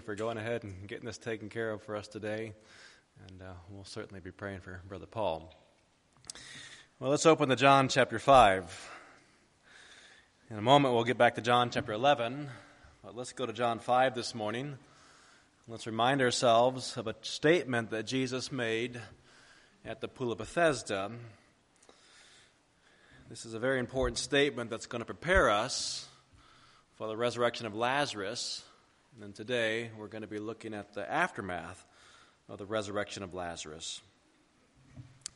For going ahead and getting this taken care of for us today. And uh, we'll certainly be praying for Brother Paul. Well, let's open to John chapter 5. In a moment, we'll get back to John chapter 11. But let's go to John 5 this morning. Let's remind ourselves of a statement that Jesus made at the Pool of Bethesda. This is a very important statement that's going to prepare us for the resurrection of Lazarus. And then today we're going to be looking at the aftermath of the resurrection of Lazarus.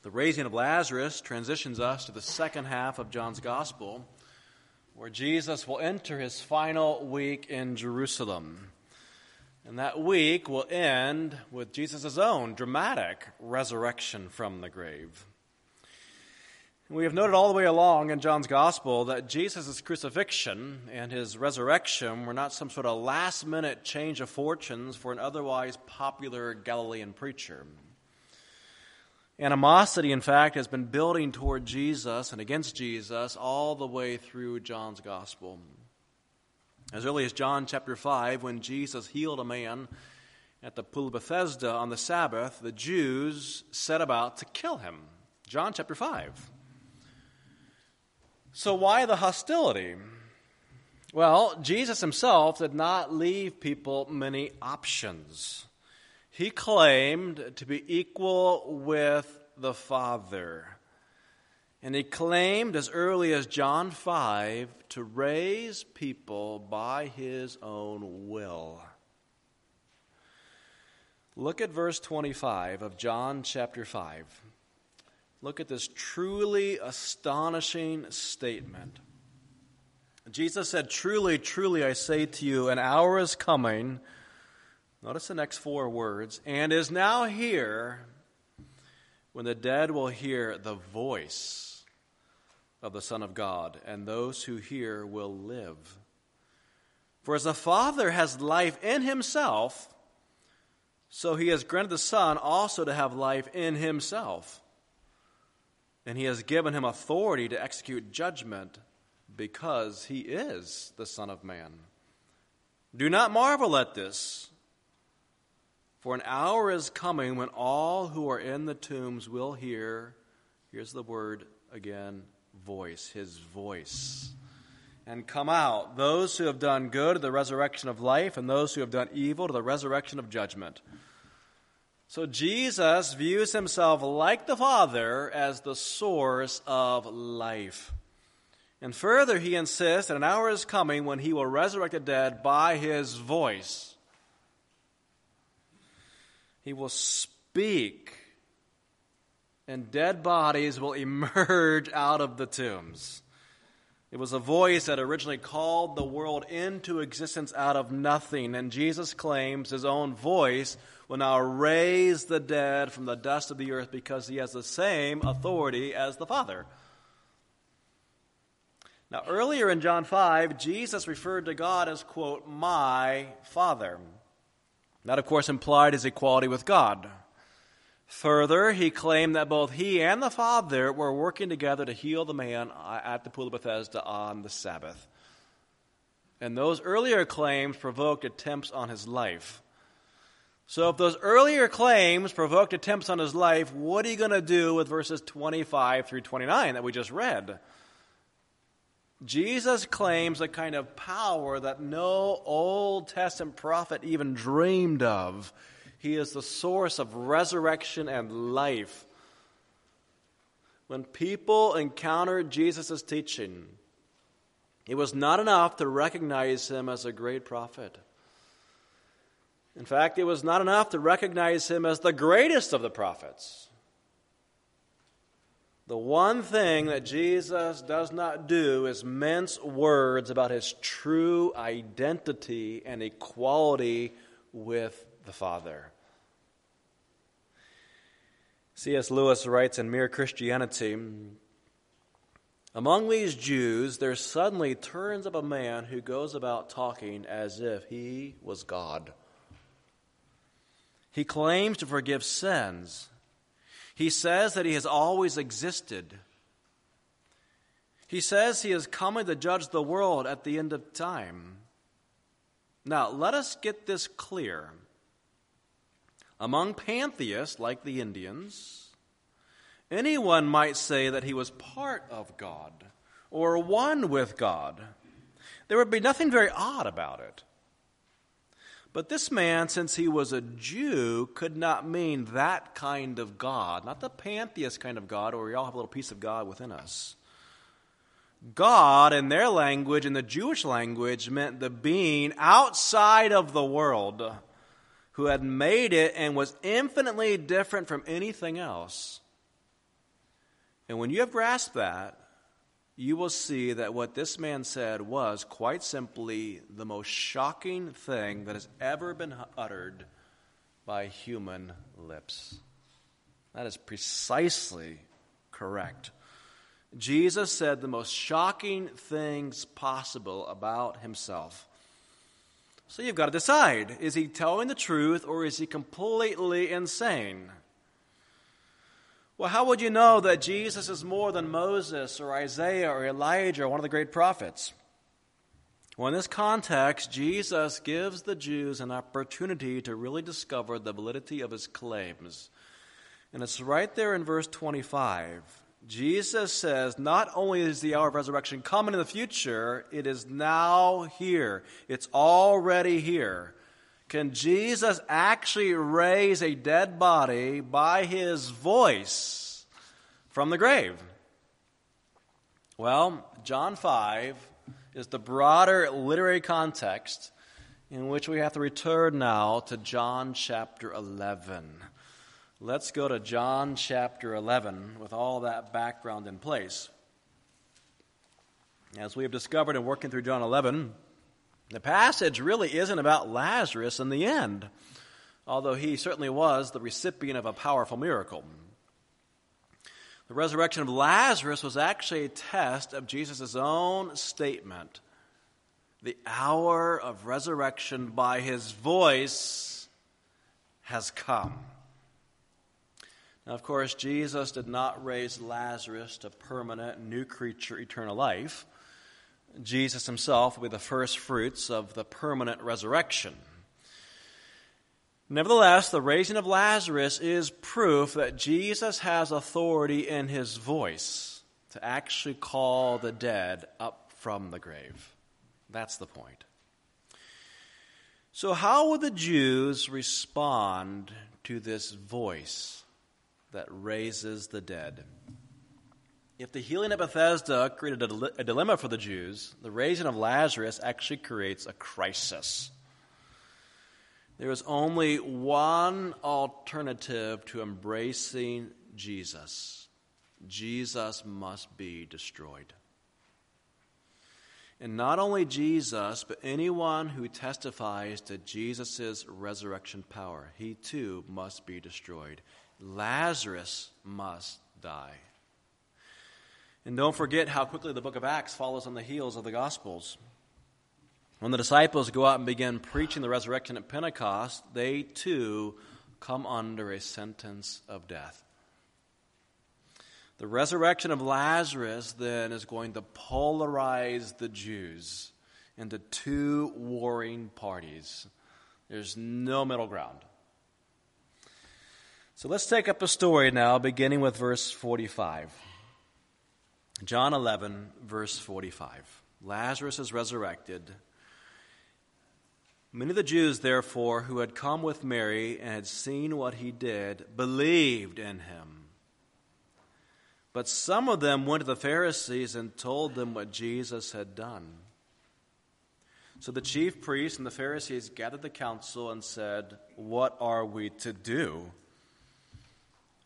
The raising of Lazarus transitions us to the second half of John's Gospel, where Jesus will enter his final week in Jerusalem. And that week will end with Jesus' own dramatic resurrection from the grave. We have noted all the way along in John's Gospel that Jesus' crucifixion and his resurrection were not some sort of last minute change of fortunes for an otherwise popular Galilean preacher. Animosity, in fact, has been building toward Jesus and against Jesus all the way through John's Gospel. As early as John chapter 5, when Jesus healed a man at the pool of Bethesda on the Sabbath, the Jews set about to kill him. John chapter 5. So, why the hostility? Well, Jesus himself did not leave people many options. He claimed to be equal with the Father. And he claimed as early as John 5 to raise people by his own will. Look at verse 25 of John chapter 5. Look at this truly astonishing statement. Jesus said, Truly, truly, I say to you, an hour is coming. Notice the next four words, and is now here when the dead will hear the voice of the Son of God, and those who hear will live. For as the Father has life in himself, so he has granted the Son also to have life in himself and he has given him authority to execute judgment because he is the Son of Man. Do not marvel at this, for an hour is coming when all who are in the tombs will hear, here's the word again, voice, his voice, and come out, those who have done good to the resurrection of life, and those who have done evil to the resurrection of judgment. So Jesus views himself like the Father as the source of life. And further, he insists that an hour is coming when he will resurrect the dead by his voice. He will speak, and dead bodies will emerge out of the tombs. It was a voice that originally called the world into existence out of nothing, and Jesus claims his own voice will now raise the dead from the dust of the earth because he has the same authority as the Father. Now, earlier in John 5, Jesus referred to God as, quote, my Father. That, of course, implied his equality with God. Further, he claimed that both he and the Father were working together to heal the man at the Pool of Bethesda on the Sabbath. And those earlier claims provoked attempts on his life. So, if those earlier claims provoked attempts on his life, what are you going to do with verses 25 through 29 that we just read? Jesus claims a kind of power that no Old Testament prophet even dreamed of. He is the source of resurrection and life. When people encountered Jesus' teaching, it was not enough to recognize him as a great prophet. In fact, it was not enough to recognize him as the greatest of the prophets. The one thing that Jesus does not do is mince words about his true identity and equality with the Father. C.S. Lewis writes in Mere Christianity Among these Jews, there suddenly turns up a man who goes about talking as if he was God. He claims to forgive sins. He says that he has always existed. He says he is coming to judge the world at the end of time. Now, let us get this clear. Among pantheists, like the Indians, anyone might say that he was part of God or one with God. There would be nothing very odd about it. But this man, since he was a Jew, could not mean that kind of God, not the pantheist kind of God, where we all have a little piece of God within us. God, in their language, in the Jewish language, meant the being outside of the world who had made it and was infinitely different from anything else. And when you have grasped that, you will see that what this man said was quite simply the most shocking thing that has ever been uttered by human lips. That is precisely correct. Jesus said the most shocking things possible about himself. So you've got to decide is he telling the truth or is he completely insane? Well, how would you know that Jesus is more than Moses or Isaiah or Elijah or one of the great prophets? Well, in this context, Jesus gives the Jews an opportunity to really discover the validity of his claims. And it's right there in verse 25. Jesus says, Not only is the hour of resurrection coming in the future, it is now here. It's already here. Can Jesus actually raise a dead body by his voice from the grave? Well, John 5 is the broader literary context in which we have to return now to John chapter 11. Let's go to John chapter 11 with all that background in place. As we have discovered in working through John 11, the passage really isn't about Lazarus in the end, although he certainly was the recipient of a powerful miracle. The resurrection of Lazarus was actually a test of Jesus' own statement. The hour of resurrection by his voice has come. Now, of course, Jesus did not raise Lazarus to permanent new creature eternal life. Jesus himself will be the first fruits of the permanent resurrection. Nevertheless, the raising of Lazarus is proof that Jesus has authority in his voice to actually call the dead up from the grave. That's the point. So, how will the Jews respond to this voice that raises the dead? If the healing at Bethesda created a, a dilemma for the Jews, the raising of Lazarus actually creates a crisis. There is only one alternative to embracing Jesus Jesus must be destroyed. And not only Jesus, but anyone who testifies to Jesus' resurrection power, he too must be destroyed. Lazarus must die. And don't forget how quickly the book of Acts follows on the heels of the Gospels. When the disciples go out and begin preaching the resurrection at Pentecost, they too come under a sentence of death. The resurrection of Lazarus then is going to polarize the Jews into two warring parties. There's no middle ground. So let's take up a story now, beginning with verse 45. John 11, verse 45. Lazarus is resurrected. Many of the Jews, therefore, who had come with Mary and had seen what he did, believed in him. But some of them went to the Pharisees and told them what Jesus had done. So the chief priests and the Pharisees gathered the council and said, What are we to do?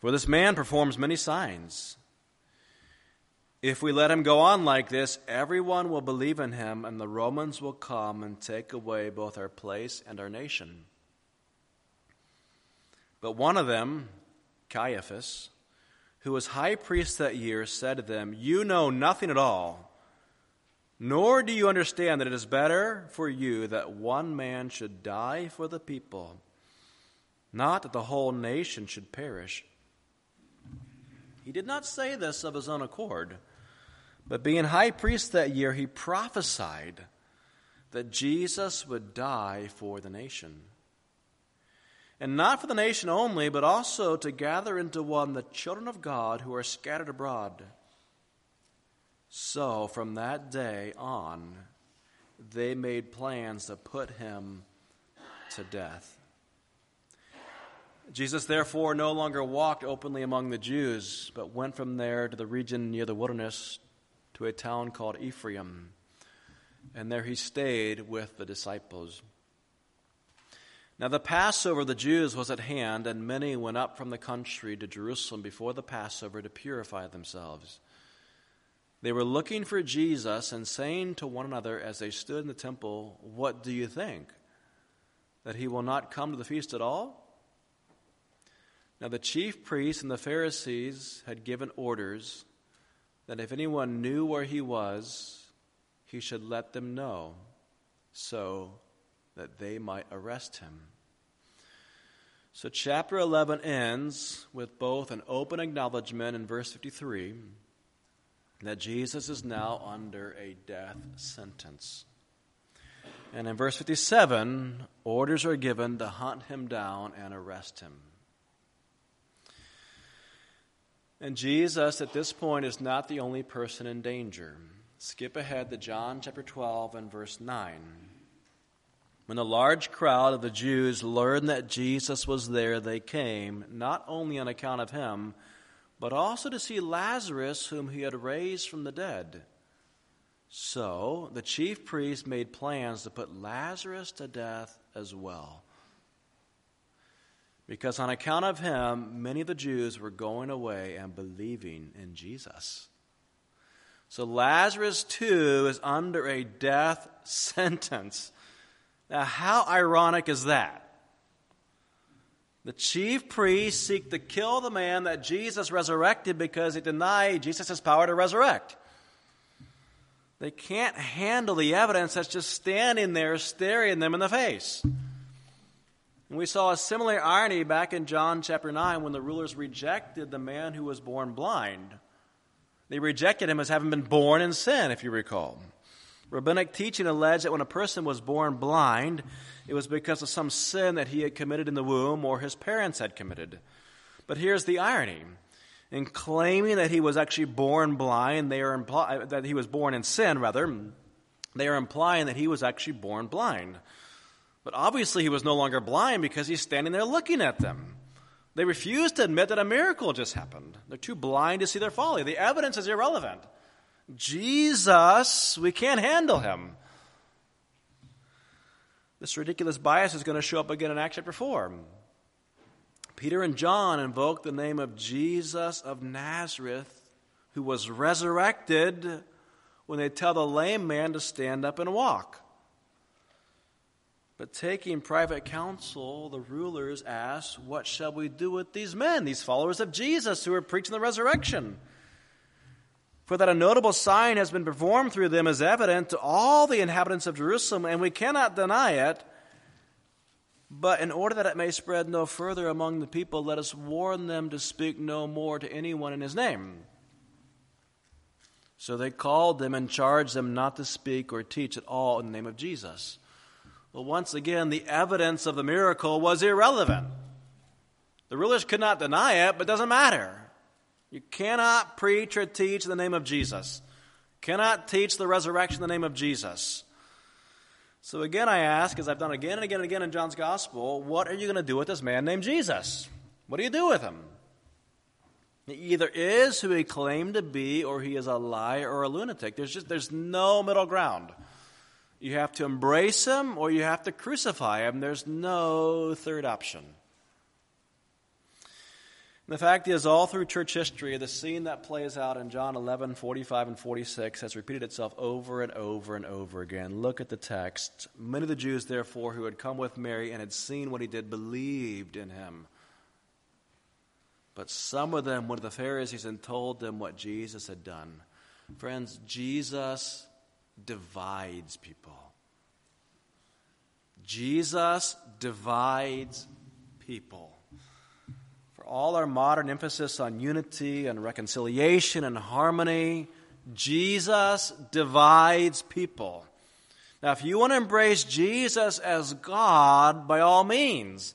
For this man performs many signs. If we let him go on like this, everyone will believe in him, and the Romans will come and take away both our place and our nation. But one of them, Caiaphas, who was high priest that year, said to them, You know nothing at all, nor do you understand that it is better for you that one man should die for the people, not that the whole nation should perish. He did not say this of his own accord but being high priest that year, he prophesied that Jesus would die for the nation. And not for the nation only, but also to gather into one the children of God who are scattered abroad. So, from that day on, they made plans to put him to death. Jesus, therefore, no longer walked openly among the Jews, but went from there to the region near the wilderness to a town called Ephraim. And there he stayed with the disciples. Now, the Passover of the Jews was at hand, and many went up from the country to Jerusalem before the Passover to purify themselves. They were looking for Jesus and saying to one another as they stood in the temple, What do you think? That he will not come to the feast at all? Now, the chief priests and the Pharisees had given orders that if anyone knew where he was, he should let them know so that they might arrest him. So, chapter 11 ends with both an open acknowledgement in verse 53 that Jesus is now under a death sentence. And in verse 57, orders are given to hunt him down and arrest him. And Jesus, at this point, is not the only person in danger. Skip ahead to John chapter 12 and verse 9. When a large crowd of the Jews learned that Jesus was there, they came, not only on account of him, but also to see Lazarus, whom he had raised from the dead. So the chief priests made plans to put Lazarus to death as well. Because on account of him, many of the Jews were going away and believing in Jesus. So Lazarus, too, is under a death sentence. Now, how ironic is that? The chief priests seek to kill the man that Jesus resurrected because he denied Jesus' power to resurrect. They can't handle the evidence that's just standing there staring them in the face. And we saw a similar irony back in John chapter 9 when the rulers rejected the man who was born blind. They rejected him as having been born in sin, if you recall. Rabbinic teaching alleged that when a person was born blind, it was because of some sin that he had committed in the womb or his parents had committed. But here's the irony. In claiming that he was actually born blind, they are impli- uh, that he was born in sin, rather, they are implying that he was actually born blind. But obviously, he was no longer blind because he's standing there looking at them. They refuse to admit that a miracle just happened. They're too blind to see their folly. The evidence is irrelevant. Jesus, we can't handle him. This ridiculous bias is going to show up again in Acts chapter 4. Peter and John invoke the name of Jesus of Nazareth, who was resurrected, when they tell the lame man to stand up and walk. But taking private counsel, the rulers asked, What shall we do with these men, these followers of Jesus who are preaching the resurrection? For that a notable sign has been performed through them is evident to all the inhabitants of Jerusalem, and we cannot deny it. But in order that it may spread no further among the people, let us warn them to speak no more to anyone in his name. So they called them and charged them not to speak or teach at all in the name of Jesus. Well, once again, the evidence of the miracle was irrelevant. The rulers could not deny it, but it doesn't matter. You cannot preach or teach in the name of Jesus. Cannot teach the resurrection in the name of Jesus. So again, I ask, as I've done again and again and again in John's Gospel, what are you going to do with this man named Jesus? What do you do with him? He either is who he claimed to be, or he is a liar or a lunatic. There's just there's no middle ground. You have to embrace him, or you have to crucify him. There's no third option. And the fact is, all through church history, the scene that plays out in John 11, 45, and 46 has repeated itself over and over and over again. Look at the text. Many of the Jews, therefore, who had come with Mary and had seen what he did, believed in him. But some of them went to the Pharisees and told them what Jesus had done. Friends, Jesus divides people. Jesus divides people For all our modern emphasis on unity and reconciliation and harmony, Jesus divides people. Now, if you want to embrace Jesus as God, by all means,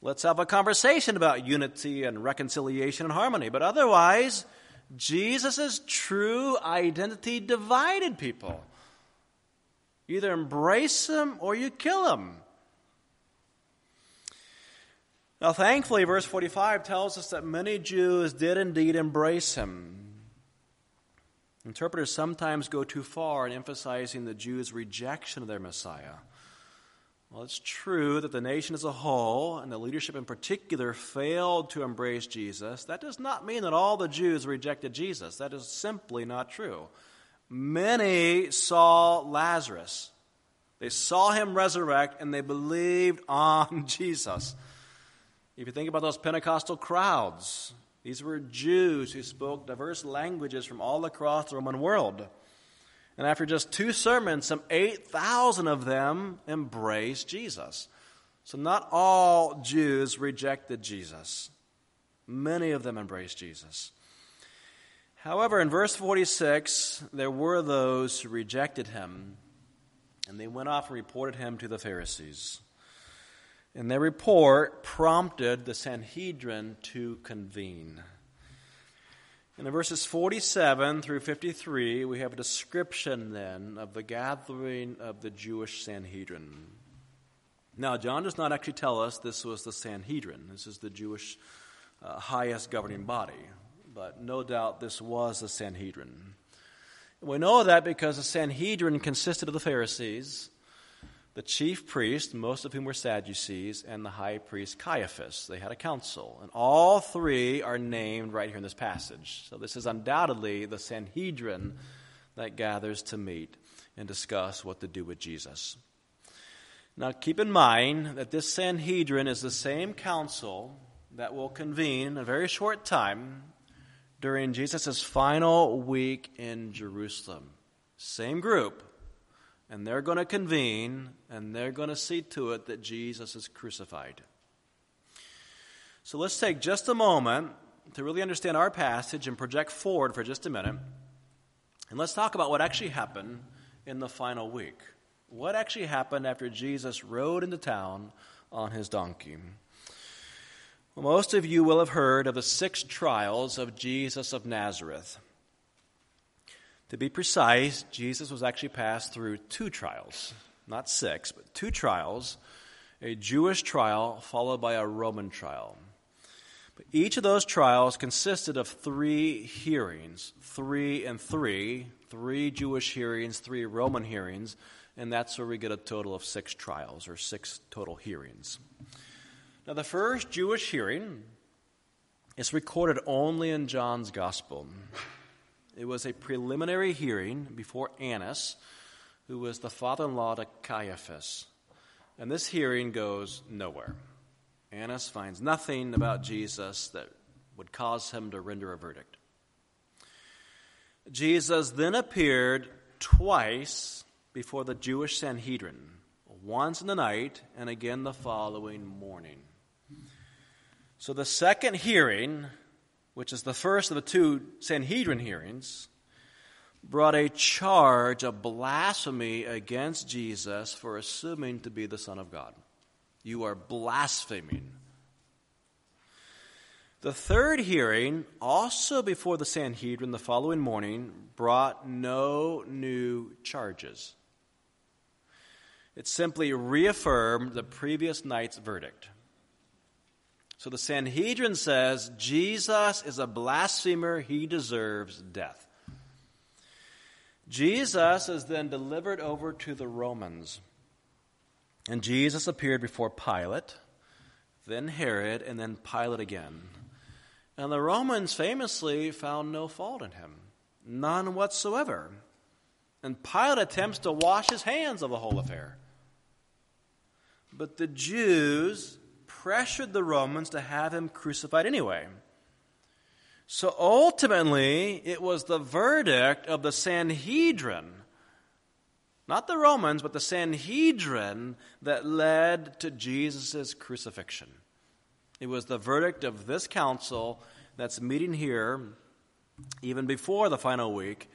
let's have a conversation about unity and reconciliation and harmony. But otherwise, Jesus' true identity divided people. Either embrace him or you kill him. Now, thankfully, verse 45 tells us that many Jews did indeed embrace him. Interpreters sometimes go too far in emphasizing the Jews' rejection of their Messiah. Well, it's true that the nation as a whole, and the leadership in particular, failed to embrace Jesus. That does not mean that all the Jews rejected Jesus. That is simply not true. Many saw Lazarus, they saw him resurrect, and they believed on Jesus. If you think about those Pentecostal crowds, these were Jews who spoke diverse languages from all across the Roman world. And after just two sermons, some 8,000 of them embraced Jesus. So not all Jews rejected Jesus, many of them embraced Jesus. However, in verse 46, there were those who rejected him, and they went off and reported him to the Pharisees. And their report prompted the Sanhedrin to convene. In verses 47 through 53, we have a description then of the gathering of the Jewish Sanhedrin. Now, John does not actually tell us this was the Sanhedrin. This is the Jewish uh, highest governing body. But no doubt this was the Sanhedrin. We know that because the Sanhedrin consisted of the Pharisees the chief priest, most of whom were Sadducees, and the high priest Caiaphas. They had a council. And all three are named right here in this passage. So this is undoubtedly the Sanhedrin that gathers to meet and discuss what to do with Jesus. Now keep in mind that this Sanhedrin is the same council that will convene in a very short time during Jesus' final week in Jerusalem. Same group and they're going to convene and they're going to see to it that Jesus is crucified. So let's take just a moment to really understand our passage and project forward for just a minute. And let's talk about what actually happened in the final week. What actually happened after Jesus rode into town on his donkey? Most of you will have heard of the six trials of Jesus of Nazareth. To be precise, Jesus was actually passed through two trials, not six, but two trials a Jewish trial followed by a Roman trial. But each of those trials consisted of three hearings three and three, three Jewish hearings, three Roman hearings, and that's where we get a total of six trials or six total hearings. Now, the first Jewish hearing is recorded only in John's Gospel. It was a preliminary hearing before Annas, who was the father in law to Caiaphas. And this hearing goes nowhere. Annas finds nothing about Jesus that would cause him to render a verdict. Jesus then appeared twice before the Jewish Sanhedrin, once in the night and again the following morning. So the second hearing which is the first of the two Sanhedrin hearings, brought a charge of blasphemy against Jesus for assuming to be the Son of God. You are blaspheming. The third hearing, also before the Sanhedrin the following morning, brought no new charges. It simply reaffirmed the previous night's verdict. So the Sanhedrin says Jesus is a blasphemer, he deserves death. Jesus is then delivered over to the Romans. And Jesus appeared before Pilate, then Herod, and then Pilate again. And the Romans famously found no fault in him, none whatsoever. And Pilate attempts to wash his hands of the whole affair. But the Jews pressured the Romans to have him crucified anyway. So ultimately, it was the verdict of the Sanhedrin, not the Romans, but the Sanhedrin, that led to Jesus' crucifixion. It was the verdict of this council that's meeting here, even before the final week.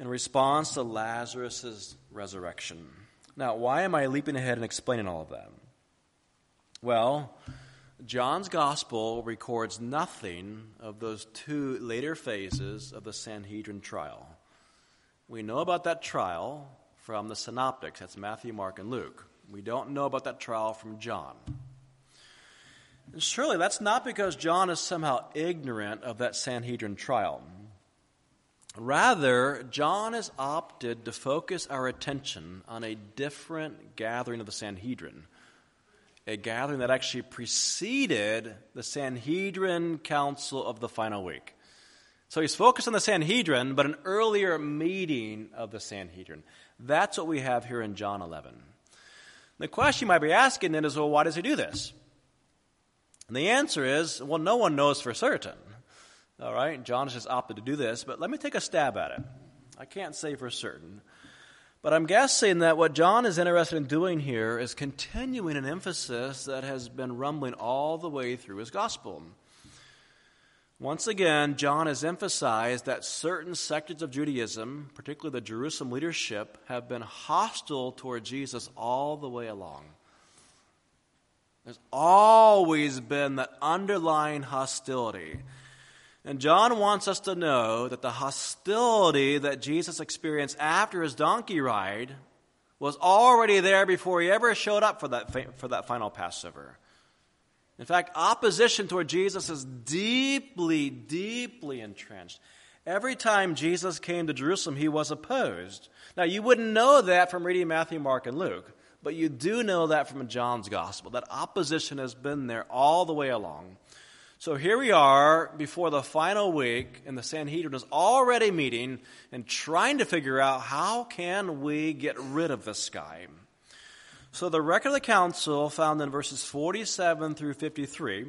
in response to Lazarus' resurrection. Now, why am I leaping ahead and explaining all of that? Well, John's gospel records nothing of those two later phases of the Sanhedrin trial. We know about that trial from the synoptics, that's Matthew, Mark, and Luke. We don't know about that trial from John. And surely that's not because John is somehow ignorant of that Sanhedrin trial. Rather, John has opted to focus our attention on a different gathering of the Sanhedrin, a gathering that actually preceded the Sanhedrin Council of the final week. So he's focused on the Sanhedrin, but an earlier meeting of the Sanhedrin. That's what we have here in John 11. The question you might be asking then is well, why does he do this? And the answer is well, no one knows for certain. All right, John has just opted to do this, but let me take a stab at it. I can't say for certain. But I'm guessing that what John is interested in doing here is continuing an emphasis that has been rumbling all the way through his gospel. Once again, John has emphasized that certain sectors of Judaism, particularly the Jerusalem leadership, have been hostile toward Jesus all the way along. There's always been that underlying hostility. And John wants us to know that the hostility that Jesus experienced after his donkey ride was already there before he ever showed up for that, for that final Passover. In fact, opposition toward Jesus is deeply, deeply entrenched. Every time Jesus came to Jerusalem, he was opposed. Now, you wouldn't know that from reading Matthew, Mark, and Luke, but you do know that from John's gospel. That opposition has been there all the way along. So here we are before the final week, and the Sanhedrin is already meeting and trying to figure out how can we get rid of this guy. So the record of the council, found in verses 47 through 53,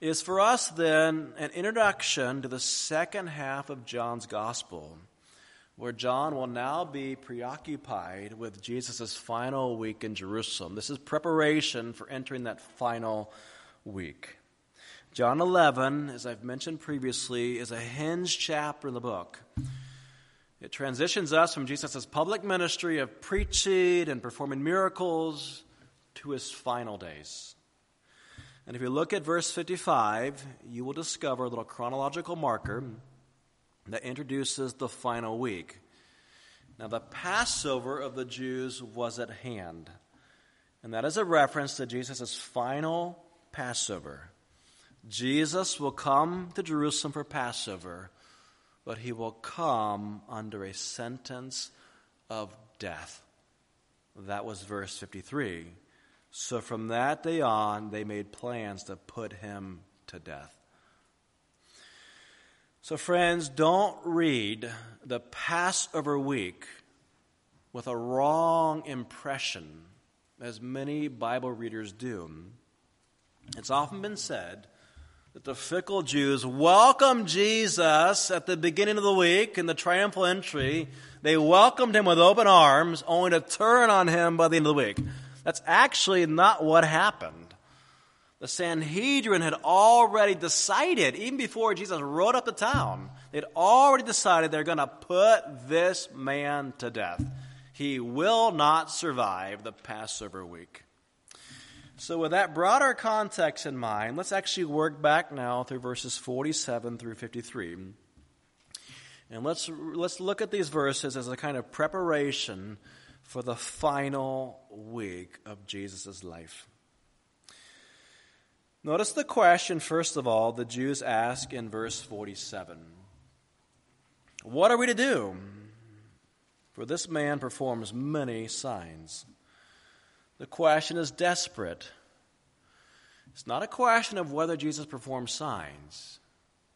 is for us then an introduction to the second half of John's gospel, where John will now be preoccupied with Jesus' final week in Jerusalem. This is preparation for entering that final week. John 11, as I've mentioned previously, is a hinge chapter in the book. It transitions us from Jesus' public ministry of preaching and performing miracles to his final days. And if you look at verse 55, you will discover a little chronological marker that introduces the final week. Now, the Passover of the Jews was at hand, and that is a reference to Jesus' final Passover. Jesus will come to Jerusalem for Passover, but he will come under a sentence of death. That was verse 53. So from that day on, they made plans to put him to death. So, friends, don't read the Passover week with a wrong impression, as many Bible readers do. It's often been said that the fickle Jews welcomed Jesus at the beginning of the week in the triumphal entry. They welcomed him with open arms, only to turn on him by the end of the week. That's actually not what happened. The Sanhedrin had already decided, even before Jesus rode up to town, they'd already decided they're going to put this man to death. He will not survive the Passover week. So, with that broader context in mind, let's actually work back now through verses 47 through 53. And let's, let's look at these verses as a kind of preparation for the final week of Jesus' life. Notice the question, first of all, the Jews ask in verse 47 What are we to do? For this man performs many signs. The question is desperate. It's not a question of whether Jesus performed signs,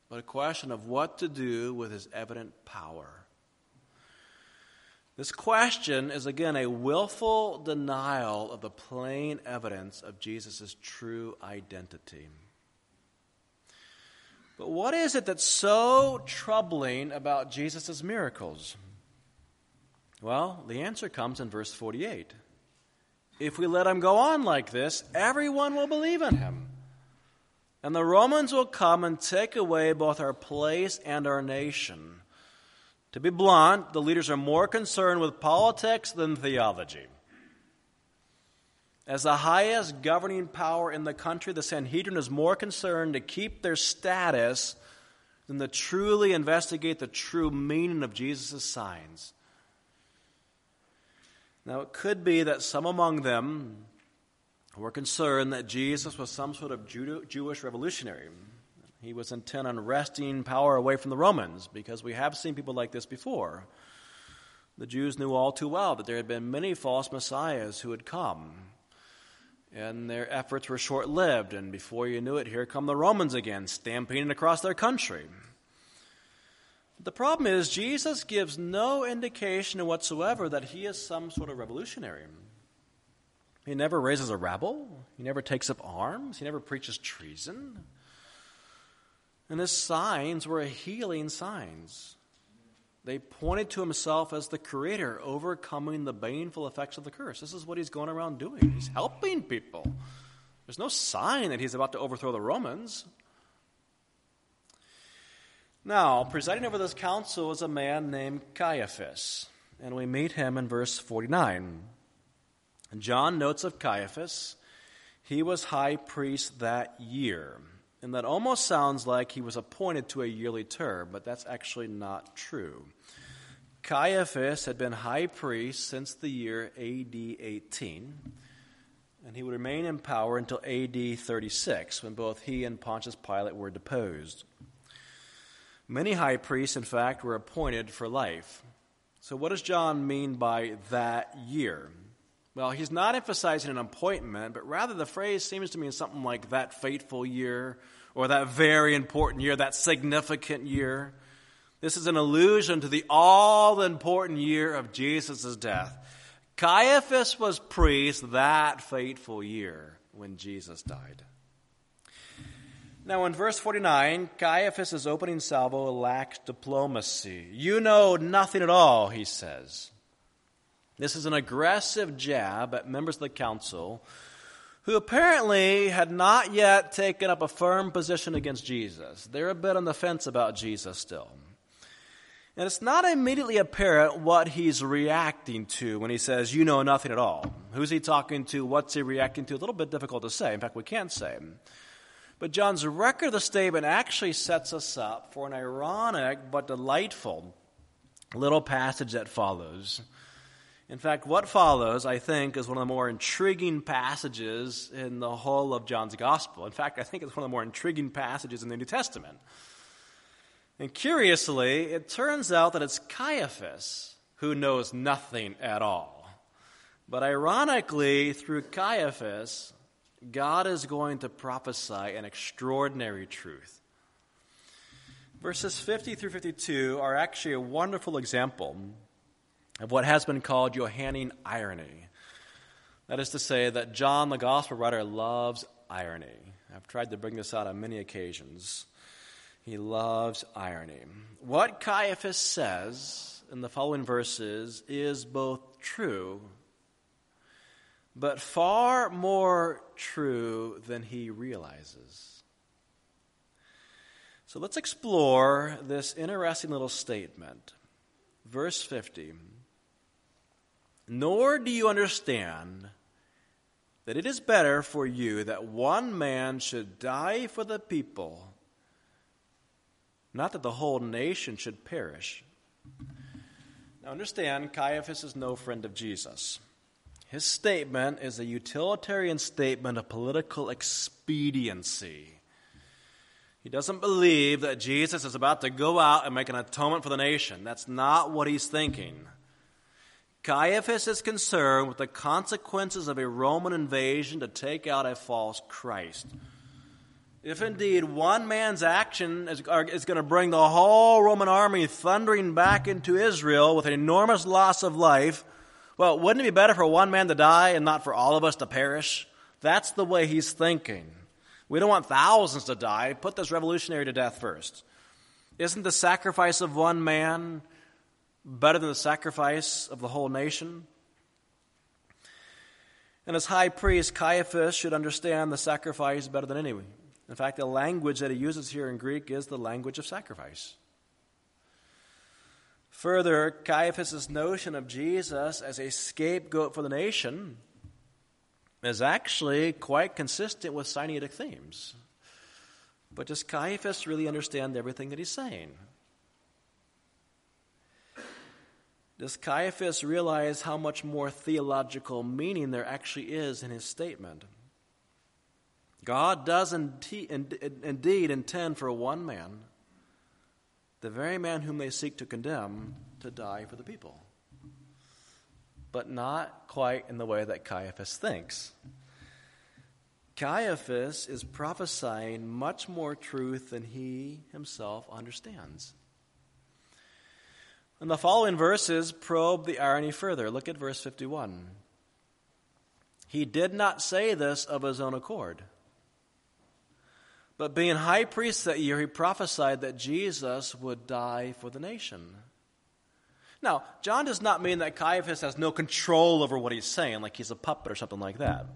but a question of what to do with his evident power. This question is again a willful denial of the plain evidence of Jesus' true identity. But what is it that's so troubling about Jesus' miracles? Well, the answer comes in verse 48. If we let him go on like this, everyone will believe in him. And the Romans will come and take away both our place and our nation. To be blunt, the leaders are more concerned with politics than theology. As the highest governing power in the country, the Sanhedrin is more concerned to keep their status than to truly investigate the true meaning of Jesus' signs. Now, it could be that some among them were concerned that Jesus was some sort of Jewish revolutionary. He was intent on wresting power away from the Romans because we have seen people like this before. The Jews knew all too well that there had been many false messiahs who had come. And their efforts were short lived, and before you knew it, here come the Romans again, stampeding across their country. The problem is, Jesus gives no indication whatsoever that he is some sort of revolutionary. He never raises a rabble, he never takes up arms, he never preaches treason. And his signs were healing signs. They pointed to himself as the creator, overcoming the baneful effects of the curse. This is what he's going around doing. He's helping people. There's no sign that he's about to overthrow the Romans. Now, presiding over this council is a man named Caiaphas, and we meet him in verse 49. John notes of Caiaphas, he was high priest that year. And that almost sounds like he was appointed to a yearly term, but that's actually not true. Caiaphas had been high priest since the year AD 18, and he would remain in power until AD 36, when both he and Pontius Pilate were deposed. Many high priests, in fact, were appointed for life. So, what does John mean by that year? Well, he's not emphasizing an appointment, but rather the phrase seems to mean something like that fateful year, or that very important year, that significant year. This is an allusion to the all important year of Jesus' death. Caiaphas was priest that fateful year when Jesus died. Now, in verse 49, Caiaphas' opening salvo lacks diplomacy. You know nothing at all, he says. This is an aggressive jab at members of the council who apparently had not yet taken up a firm position against Jesus. They're a bit on the fence about Jesus still. And it's not immediately apparent what he's reacting to when he says, You know nothing at all. Who's he talking to? What's he reacting to? A little bit difficult to say. In fact, we can't say. But John's record of the statement actually sets us up for an ironic but delightful little passage that follows. In fact, what follows, I think, is one of the more intriguing passages in the whole of John's Gospel. In fact, I think it's one of the more intriguing passages in the New Testament. And curiously, it turns out that it's Caiaphas who knows nothing at all. But ironically, through Caiaphas, God is going to prophesy an extraordinary truth. Verses 50 through 52 are actually a wonderful example of what has been called Johannine irony. That is to say, that John, the gospel writer, loves irony. I've tried to bring this out on many occasions. He loves irony. What Caiaphas says in the following verses is both true but far more true than he realizes. So let's explore this interesting little statement. Verse 50 Nor do you understand that it is better for you that one man should die for the people, not that the whole nation should perish. Now understand, Caiaphas is no friend of Jesus. His statement is a utilitarian statement of political expediency. He doesn't believe that Jesus is about to go out and make an atonement for the nation. That's not what he's thinking. Caiaphas is concerned with the consequences of a Roman invasion to take out a false Christ. If indeed one man's action is, is going to bring the whole Roman army thundering back into Israel with an enormous loss of life, well, wouldn't it be better for one man to die and not for all of us to perish? That's the way he's thinking. We don't want thousands to die. Put this revolutionary to death first. Isn't the sacrifice of one man better than the sacrifice of the whole nation? And as high priest, Caiaphas should understand the sacrifice better than anyone. In fact, the language that he uses here in Greek is the language of sacrifice. Further, Caiaphas' notion of Jesus as a scapegoat for the nation is actually quite consistent with Sinaitic themes. But does Caiaphas really understand everything that he's saying? Does Caiaphas realize how much more theological meaning there actually is in his statement? God does indeed intend for one man, the very man whom they seek to condemn, to die for the people. But not quite in the way that Caiaphas thinks. Caiaphas is prophesying much more truth than he himself understands. And the following verses probe the irony further. Look at verse 51. He did not say this of his own accord. But being high priest that year, he prophesied that Jesus would die for the nation. Now, John does not mean that Caiaphas has no control over what he's saying, like he's a puppet or something like that.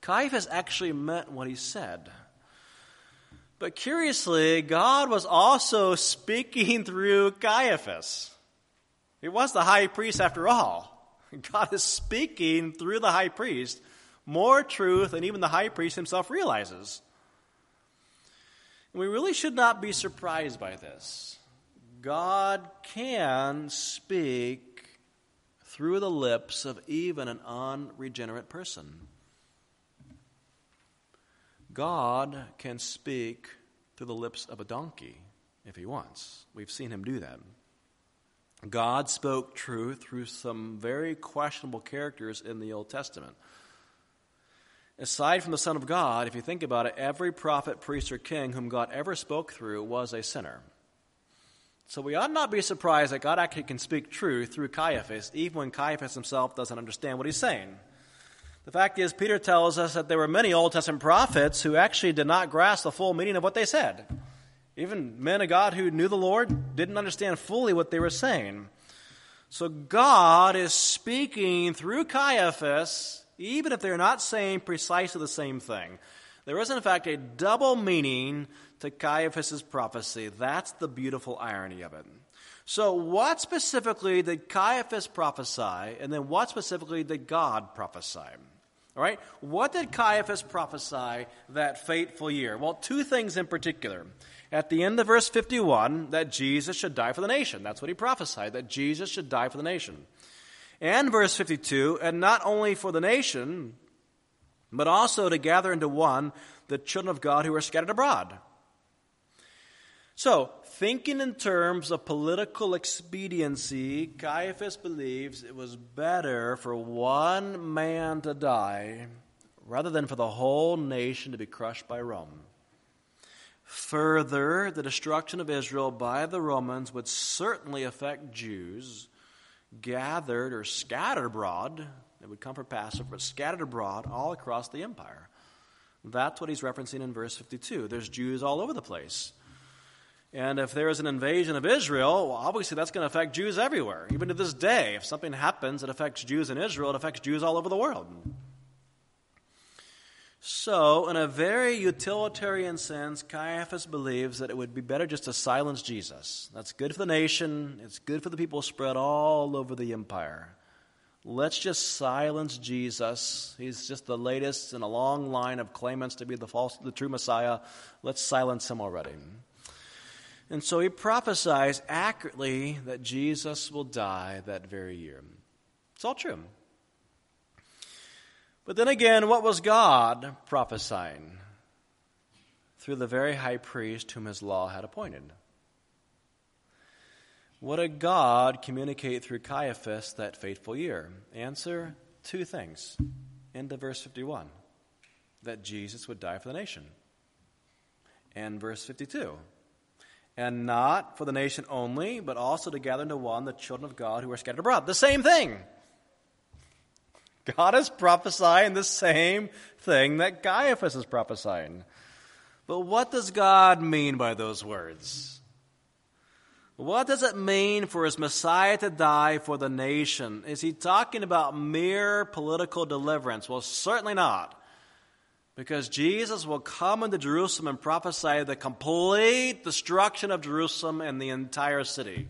Caiaphas actually meant what he said. But curiously, God was also speaking through Caiaphas. He was the high priest after all. God is speaking through the high priest more truth than even the high priest himself realizes. We really should not be surprised by this. God can speak through the lips of even an unregenerate person. God can speak through the lips of a donkey if he wants. We've seen him do that. God spoke truth through some very questionable characters in the Old Testament. Aside from the Son of God, if you think about it, every prophet, priest, or king whom God ever spoke through was a sinner. So we ought not be surprised that God actually can speak truth through Caiaphas, even when Caiaphas himself doesn't understand what he's saying. The fact is, Peter tells us that there were many Old Testament prophets who actually did not grasp the full meaning of what they said. Even men of God who knew the Lord didn't understand fully what they were saying. So God is speaking through Caiaphas, even if they're not saying precisely the same thing. There is, in fact, a double meaning to Caiaphas' prophecy. That's the beautiful irony of it. So, what specifically did Caiaphas prophesy, and then what specifically did God prophesy? All right, what did Caiaphas prophesy that fateful year? Well, two things in particular. At the end of verse 51, that Jesus should die for the nation. That's what he prophesied, that Jesus should die for the nation. And verse 52, and not only for the nation, but also to gather into one the children of God who are scattered abroad. So, thinking in terms of political expediency, Caiaphas believes it was better for one man to die rather than for the whole nation to be crushed by Rome. Further, the destruction of Israel by the Romans would certainly affect Jews gathered or scattered abroad. They would come for Passover, but scattered abroad all across the empire. That's what he's referencing in verse 52. There's Jews all over the place. And if there is an invasion of Israel, well, obviously that's going to affect Jews everywhere. Even to this day, if something happens that affects Jews in Israel, it affects Jews all over the world. So, in a very utilitarian sense, Caiaphas believes that it would be better just to silence Jesus. That's good for the nation, it's good for the people spread all over the empire. Let's just silence Jesus. He's just the latest in a long line of claimants to be the false the true Messiah. Let's silence him already. And so he prophesies accurately that Jesus will die that very year. It's all true. But then again, what was God prophesying? Through the very high priest whom his law had appointed. What did God communicate through Caiaphas that fateful year? Answer two things. Into verse 51 that Jesus would die for the nation. And verse 52 and not for the nation only, but also to gather into one the children of God who are scattered abroad. The same thing. God is prophesying the same thing that Caiaphas is prophesying. But what does God mean by those words? What does it mean for his Messiah to die for the nation? Is he talking about mere political deliverance? Well, certainly not. Because Jesus will come into Jerusalem and prophesy the complete destruction of Jerusalem and the entire city.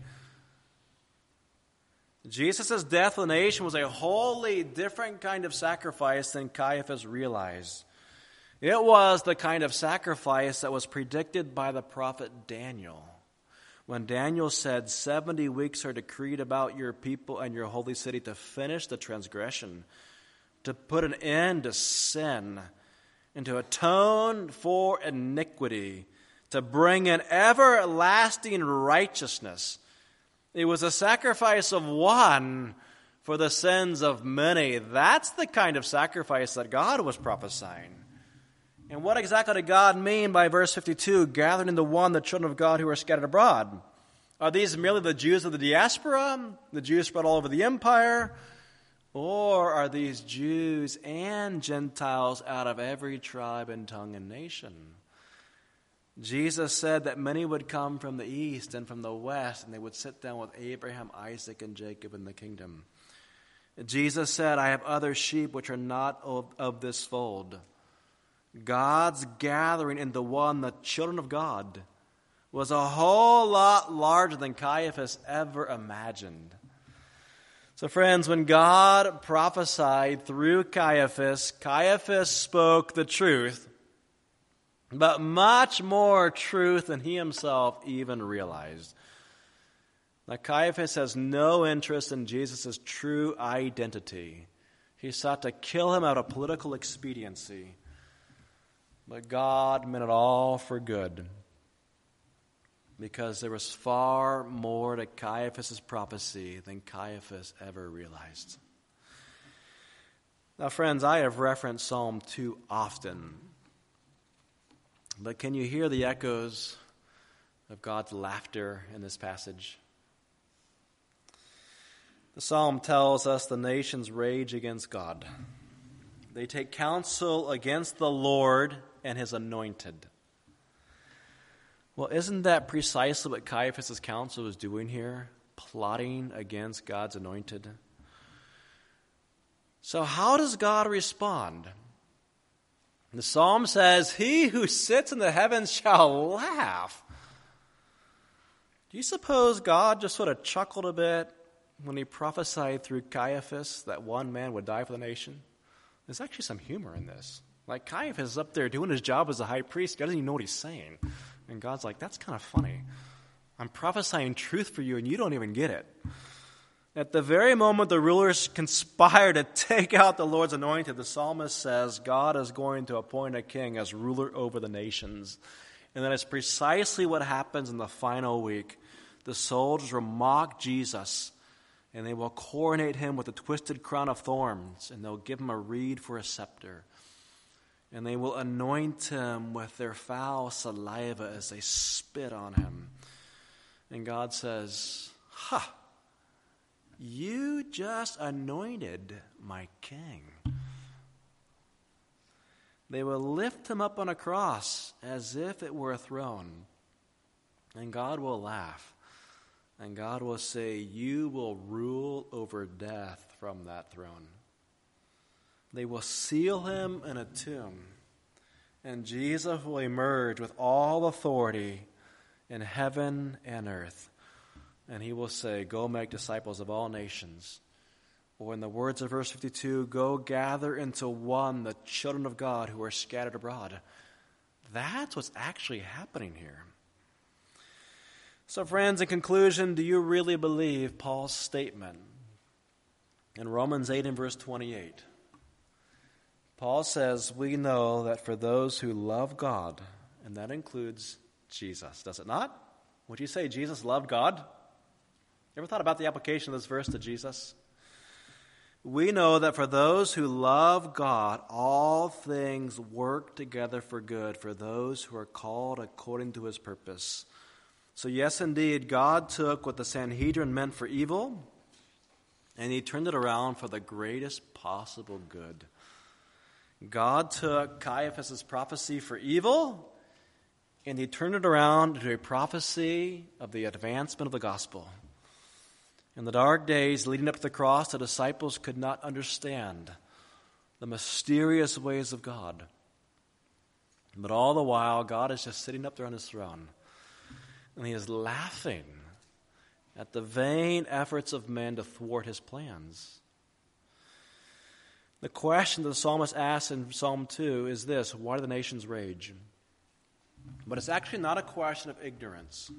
Jesus' death for the nation was a wholly different kind of sacrifice than Caiaphas realized. It was the kind of sacrifice that was predicted by the prophet Daniel. When Daniel said, 70 weeks are decreed about your people and your holy city to finish the transgression, to put an end to sin, and to atone for iniquity, to bring in everlasting righteousness. It was a sacrifice of one for the sins of many. That's the kind of sacrifice that God was prophesying. And what exactly did God mean by verse 52 gathering into one the children of God who are scattered abroad? Are these merely the Jews of the diaspora, the Jews spread all over the empire? Or are these Jews and Gentiles out of every tribe and tongue and nation? Jesus said that many would come from the east and from the west, and they would sit down with Abraham, Isaac, and Jacob in the kingdom. Jesus said, I have other sheep which are not of, of this fold. God's gathering into one, the children of God, was a whole lot larger than Caiaphas ever imagined. So, friends, when God prophesied through Caiaphas, Caiaphas spoke the truth, but much more truth than he himself even realized. Now, Caiaphas has no interest in Jesus' true identity. He sought to kill him out of political expediency. But God meant it all for good because there was far more to Caiaphas' prophecy than Caiaphas ever realized. Now, friends, I have referenced Psalm 2 often, but can you hear the echoes of God's laughter in this passage? The psalm tells us the nations rage against God. They take counsel against the Lord and his anointed. Well, isn't that precisely what Caiaphas' council was doing here? Plotting against God's anointed? So, how does God respond? The psalm says, He who sits in the heavens shall laugh. Do you suppose God just sort of chuckled a bit when he prophesied through Caiaphas that one man would die for the nation? There's actually some humor in this. Like Caiaphas is up there doing his job as a high priest. He doesn't even know what he's saying. And God's like, that's kind of funny. I'm prophesying truth for you, and you don't even get it. At the very moment the rulers conspire to take out the Lord's anointed, the psalmist says God is going to appoint a king as ruler over the nations. And that is precisely what happens in the final week. The soldiers will mock Jesus, and they will coronate him with a twisted crown of thorns, and they'll give him a reed for a scepter and they will anoint him with their foul saliva as they spit on him. And God says, Ha! You just anointed my king. They will lift him up on a cross as if it were a throne. And God will laugh. And God will say, You will rule over death from that throne. They will seal him in a tomb, and Jesus will emerge with all authority in heaven and earth. And he will say, Go make disciples of all nations. Or, in the words of verse 52, go gather into one the children of God who are scattered abroad. That's what's actually happening here. So, friends, in conclusion, do you really believe Paul's statement in Romans 8 and verse 28? Paul says, We know that for those who love God, and that includes Jesus, does it not? Would you say Jesus loved God? Ever thought about the application of this verse to Jesus? We know that for those who love God, all things work together for good for those who are called according to his purpose. So, yes, indeed, God took what the Sanhedrin meant for evil and he turned it around for the greatest possible good. God took Caiaphas' prophecy for evil and he turned it around into a prophecy of the advancement of the gospel. In the dark days leading up to the cross, the disciples could not understand the mysterious ways of God. But all the while, God is just sitting up there on his throne, and he is laughing at the vain efforts of men to thwart his plans. The question that the psalmist asks in Psalm 2 is this Why do the nations rage? But it's actually not a question of ignorance,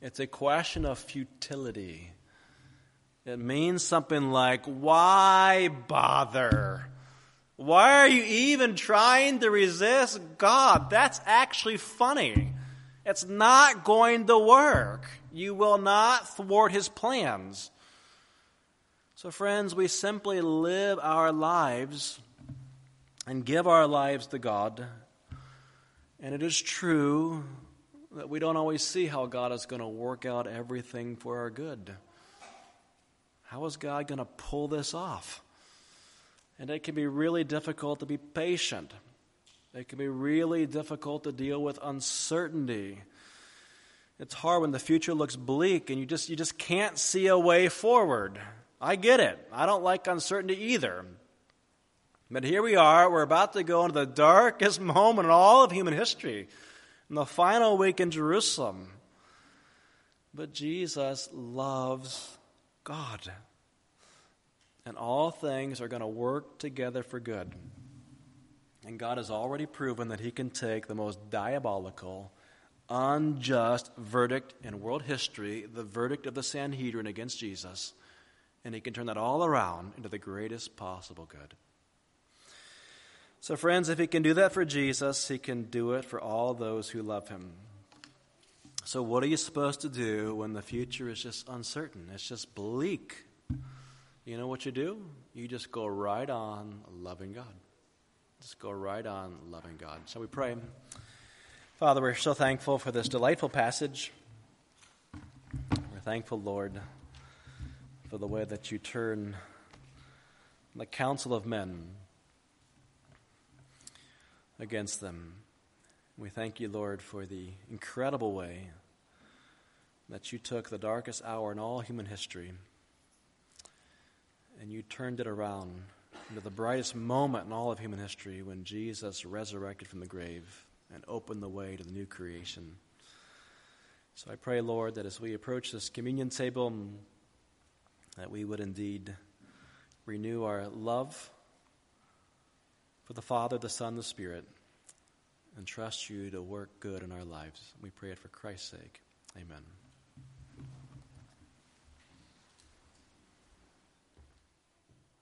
it's a question of futility. It means something like, Why bother? Why are you even trying to resist God? That's actually funny. It's not going to work. You will not thwart his plans. So, friends, we simply live our lives and give our lives to God. And it is true that we don't always see how God is going to work out everything for our good. How is God going to pull this off? And it can be really difficult to be patient. It can be really difficult to deal with uncertainty. It's hard when the future looks bleak and you just, you just can't see a way forward. I get it. I don't like uncertainty either. But here we are. We're about to go into the darkest moment in all of human history, in the final week in Jerusalem. But Jesus loves God. And all things are going to work together for good. And God has already proven that He can take the most diabolical, unjust verdict in world history, the verdict of the Sanhedrin against Jesus, and He can turn that all around into the greatest possible good. So, friends, if He can do that for Jesus, He can do it for all those who love Him. So, what are you supposed to do when the future is just uncertain? It's just bleak. You know what you do? You just go right on loving God. Just go right on loving God. So we pray. Father, we're so thankful for this delightful passage. We're thankful, Lord, for the way that you turn the counsel of men against them. We thank you, Lord, for the incredible way that you took the darkest hour in all human history and you turned it around into the brightest moment in all of human history when Jesus resurrected from the grave and opened the way to the new creation. So I pray, Lord, that as we approach this communion table, that we would indeed renew our love for the Father, the Son, the Spirit, and trust you to work good in our lives. We pray it for Christ's sake. Amen.